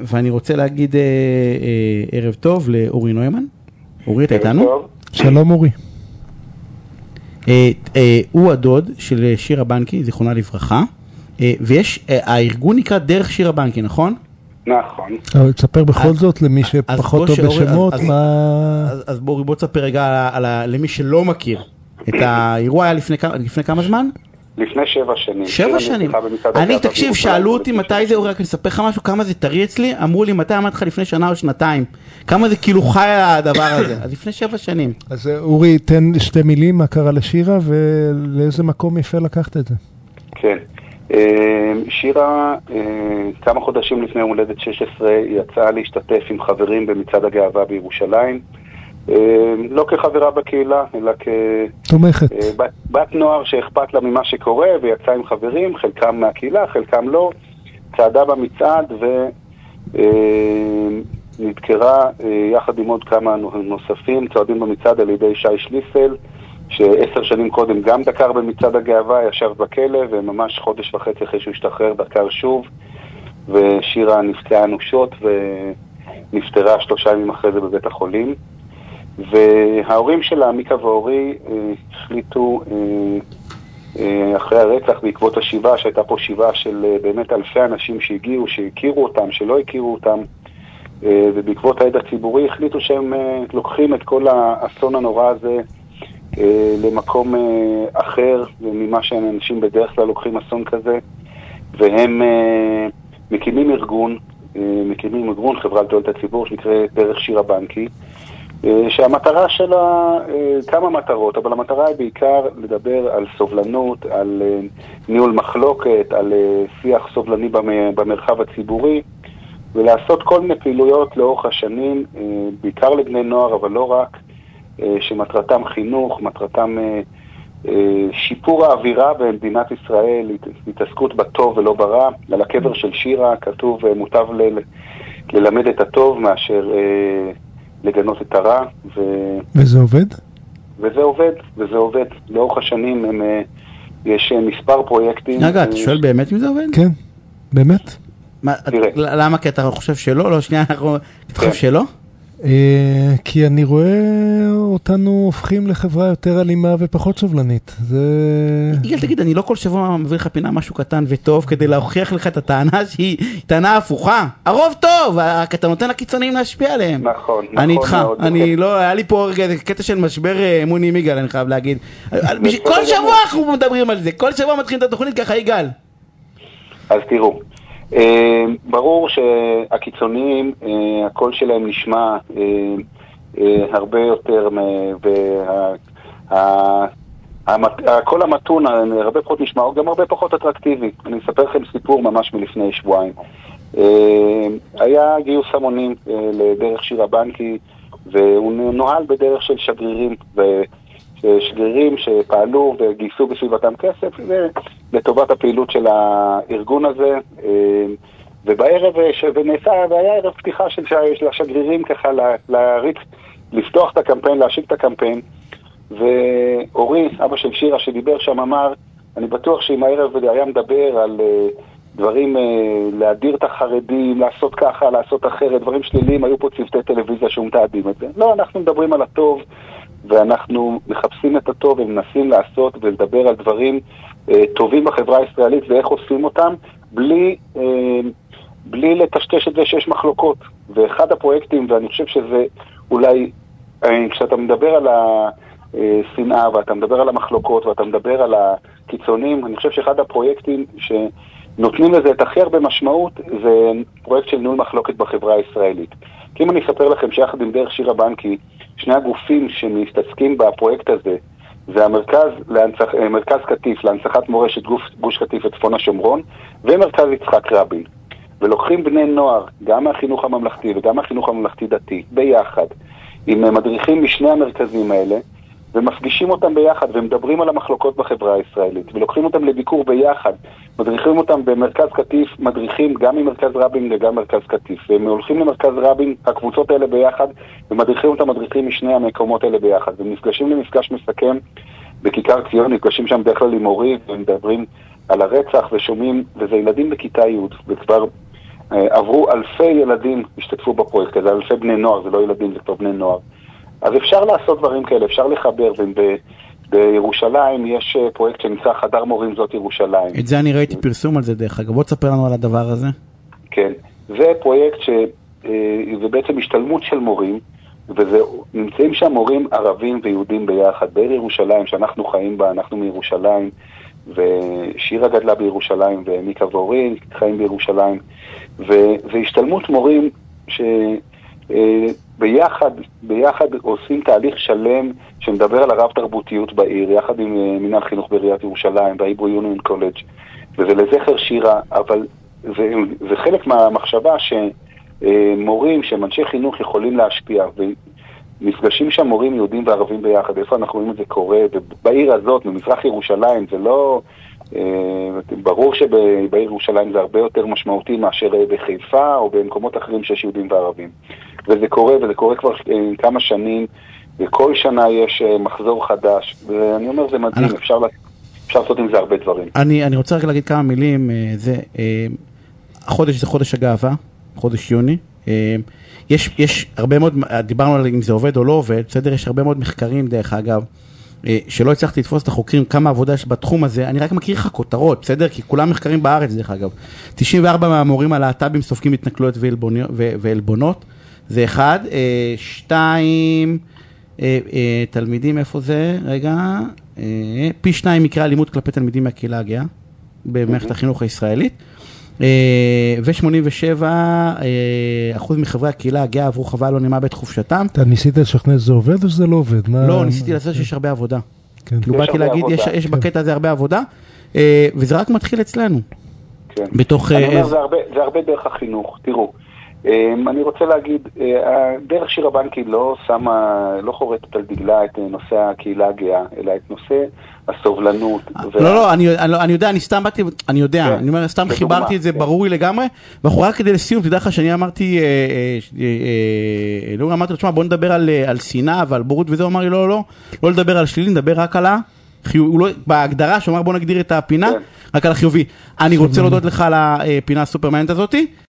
ואני רוצה להגיד אה, אה, ערב טוב לאורי נוימן. אורי, אתה איתנו? שלום אורי. אה, הוא הדוד של שירה בנקי, זיכרונה לברכה, ויש, הארגון נקרא דרך שירה בנקי, נכון? נכון. אבל תספר בכל זאת למי שפחות טוב בשמות, מה... אז, בואו בוא תספר רגע למי שלא מכיר. את האירוע היה לפני, כמה- לפני כמה זמן? לפני שבע שנים. שבע שירה שנים. אני, תקשיב, שאלו אותי מתי זה, אורי, רק אספר לך משהו, כמה זה טרי אצלי, אמרו לי מתי אמרתי לך לפני שנה או שנתיים. כמה זה כאילו חי הדבר הזה. אז לפני שבע שנים. אז אה, אורי, תן שתי מילים מה קרה לשירה ולאיזה מקום יפה לקחת את זה. כן. אה, שירה, אה, כמה חודשים לפני יום הולדת 16, יצאה להשתתף עם חברים במצעד הגאווה בירושלים. אה, לא כחברה בקהילה, אלא. כבת בת נוער שאכפת לה ממה שקורה, ויצאה עם חברים, חלקם מהקהילה, חלקם לא. צעדה במצעד ונדקרה יחד עם עוד כמה נוספים, צועדים במצעד על ידי שי שליסל. שעשר שנים קודם גם דקר במצעד הגאווה, ישב בכלא, וממש חודש וחצי אחרי שהוא השתחרר דקר שוב, ושירה נפצעה אנושות ונפטרה שלושה ימים אחרי זה בבית החולים. וההורים שלה, מיקה ואורי, אה, החליטו אה, אה, אחרי הרצח בעקבות השיבה, שהייתה פה שיבה של באמת אלפי אנשים שהגיעו, שהכירו אותם, שלא הכירו אותם, ובעקבות העד הציבורי החליטו שהם לוקחים את כל האסון הנורא הזה למקום אחר ממה שאנשים בדרך כלל לוקחים אסון כזה, והם מקימים ארגון, מקימים ארגון, חברה לתועלת הציבור, שנקרא דרך שירה בנקי, אה, שהמטרה שלה, אה, כמה מטרות, אבל המטרה היא בעיקר לדבר על סובלנות, על אה, ניהול מחלוקת, על אה, שיח סובלני במ- במרחב הציבורי, ולעשות כל מיני פעילויות לאורך השנים, אה, בעיקר לבני נוער, אבל לא רק, אה, שמטרתם חינוך, מטרתם אה, אה, שיפור האווירה במדינת ישראל, הת- התעסקות בטוב ולא ברע. על הקבר של שירה כתוב, אה, מוטב ל- ללמד את הטוב מאשר אה, לגנות את הרע, ו... וזה עובד? וזה עובד, וזה עובד. לאורך השנים הם, אה, יש אה, מספר פרויקטים. רגע, אתה אה, שואל באמת אם זה עובד? כן, באמת. מה, תראה. למה? כי אתה חושב שלא? לא, שנייה, אנחנו... אתה חושב כן. שלא? אה, כי אני רואה אותנו הופכים לחברה יותר אלימה ופחות סובלנית. זה... יגאל, תגיד, אני לא כל שבוע מביא לך פינה משהו קטן וטוב כדי להוכיח לך את הטענה שהיא טענה הפוכה. הרוב טוב, רק אתה נותן לקיצוניים להשפיע עליהם. נכון, נכון אני איתך, מאוד, אני. לא, היה לי פה רגע קטע של משבר אה, אמון עם יגאל, אני חייב להגיד. בשביל- כל בסדר שבוע. אנחנו מדברים על זה, כל שבוע מתחילים את התוכנית ככה, יגאל. אז תראו, אה, ברור שהקיצוניים, אה, הקול שלהם נשמע אה, אה, הרבה יותר, והקול המתון אה, הרבה פחות נשמע, הוא גם הרבה פחות אטרקטיבי. אני אספר לכם סיפור ממש מלפני שבועיים. אה, היה גיוס המונים אה, לדרך שירה בנקי, והוא נוהל בדרך של שגרירים. שגרירים שפעלו וגייסו בסביבתם כסף לטובת הפעילות של הארגון הזה. ובערב, אה, ונעשה, והיה ערב פתיחה של השגרירים ככה לה- להריץ, לפתוח את הקמפיין, להשיק את הקמפיין. ואורי, אבא של שירה שדיבר שם, אמר, אני בטוח שאם הערב היה מדבר על אה, דברים, אה, להדיר את החרדים, לעשות ככה, לעשות אחרת, דברים שליליים, היו פה צוותי טלוויזיה שהיו מתעדים את זה. לא, אנחנו מדברים על הטוב, ואנחנו מחפשים את הטוב ומנסים לעשות ולדבר על דברים טובים בחברה הישראלית ואיך עושים אותם, בלי, אה, בלי לטשטש את זה שיש מחלוקות. ואחד הפרויקטים, ואני חושב שזה אולי, אה, כשאתה מדבר על השנאה ואתה מדבר על המחלוקות ואתה מדבר על הקיצונים, אני חושב שאחד הפרויקטים שנותנים לזה את הכי הרבה משמעות זה פרויקט של ניהול מחלוקת בחברה הישראלית. כי אם אני אספר לכם שיחד עם דרך שירה בנקי, שני הגופים שמתעסקים בפרויקט הזה זה המרכז להנצח, אה, קטיף להנצחת מורשת גוף, גוש קטיף וצפון השומרון ומרכז יצחק רבין. ולוקחים בני נוער, גם מהחינוך הממלכתי וגם מהחינוך הממלכתי-דתי, ביחד, עם מדריכים משני המרכזים האלה, ומפגישים אותם ביחד ומדברים על המחלוקות בחברה הישראלית, ולוקחים אותם לביקור ביחד, מדריכים אותם במרכז קטיף, מדריכים גם ממרכז רבין וגם מרכז קטיף, והם הולכים למרכז רבין, הקבוצות האלה ביחד, ומדריכים אותם מדריכים משני המקומות האלה ביחד, ונפגשים למפגש מסכם בכיכר ציון, נפגשים שם בדרך כלל עם מורי, ומדברים על הרצח ושומעים, וזה ילדים בכיתה י', וכבר עברו אלפי ילדים, השתתפו בפרויקט הזה, אלפי בני נוער, זה לא ילדים, זה כבר בני נוער. אז אפשר לעשות דברים כאלה, אפשר לחבר, ובירושלים יש אה, פרויקט שנקרא חדר מורים זאת ירושלים. את זה אני ראיתי פרסום על זה דרך אגב, בוא תספר לנו על הדבר הזה. כן, זה פרויקט ש... אה, זה בעצם השתלמות של מורים, ונמצאים שם מורים ערבים ויהודים ביחד. בעיר ירושלים, שאנחנו חיים בה, אנחנו מירושלים, ושירה גדלה בירושלים, ומיקה ואורי חיים בירושלים, וזה השתלמות מורים שביחד ביחד עושים תהליך שלם שמדבר על הרב תרבותיות בעיר, יחד עם אה, מנהל חינוך בעיריית ירושלים והיברו יוניון קולג', וזה לזכר שירה, אבל זה, זה חלק מהמחשבה שמורים שהם אנשי חינוך יכולים להשפיע, נפגשים שם מורים יהודים וערבים ביחד, איפה אנחנו רואים את זה קורה, ובעיר הזאת, במזרח ירושלים, זה לא... אה, ברור שבעיר ירושלים זה הרבה יותר משמעותי מאשר בחיפה או במקומות אחרים שיש יהודים וערבים. וזה קורה, וזה קורה כבר אה, כמה שנים, וכל שנה יש אה, מחזור חדש, ואני אומר, זה מדהים, אנחנו... אפשר, אפשר לעשות עם זה הרבה דברים. אני, אני רוצה רק להגיד כמה מילים, זה, החודש זה חודש הגאווה, חודש יוני. יש, יש הרבה מאוד, דיברנו על אם זה עובד או לא עובד, בסדר? יש הרבה מאוד מחקרים, דרך אגב, אה, שלא הצלחתי לתפוס את החוקרים, כמה עבודה יש בתחום הזה, אני רק מכיר לך כותרות, בסדר? כי כולם מחקרים בארץ, דרך אגב. 94 מהמורים הלהט"בים סופגים התנכלויות ועלבונות, זה אחד. אה, שתיים, אה, תלמידים, איפה זה? רגע. פי שניים מקרי אלימות כלפי תלמידים מהקהילה הגאה, במערכת החינוך הישראלית. אה, ו-87 אה, אחוז מחברי הקהילה הגאה עברו חוויה לא נעימה בעת חופשתם. אתה ניסית לשכנע שזה עובד או שזה לא עובד? לא, ניסיתי לעשות שיש הרבה עבודה. כן. כאילו באתי להגיד, יש כן. בקטע הזה הרבה עבודה, אה, וזה רק מתחיל אצלנו. כן. בתוך... אני אומר, זה הרבה דרך החינוך. תראו, אני רוצה להגיד, דרך שירה בנקי לא שמה, לא חורטת על דגלה את נושא הקהילה הגאה, אלא את נושא הסובלנות. לא, לא, אני, לא, אני יודע, אני סתם באתי, אני יודע, כן, אני אומר, סתם חיברתי את זה, כן. ברור לי לגמרי, ואנחנו רק כדי לסיום, תדע לך שאני אמרתי, אה, אה, אה, לא אמרתי לו, תשמע, בוא נדבר על שנאה ועל בורות וזה, הוא אמר לי, לא, לא, לא, לא לדבר על שלילי, נדבר רק על ה... לא, בהגדרה שהוא אמר בוא נגדיר את הפינה, כן. רק על החיובי. אני רוצה להודות לך על הפינה הסופרמנט הזאתי.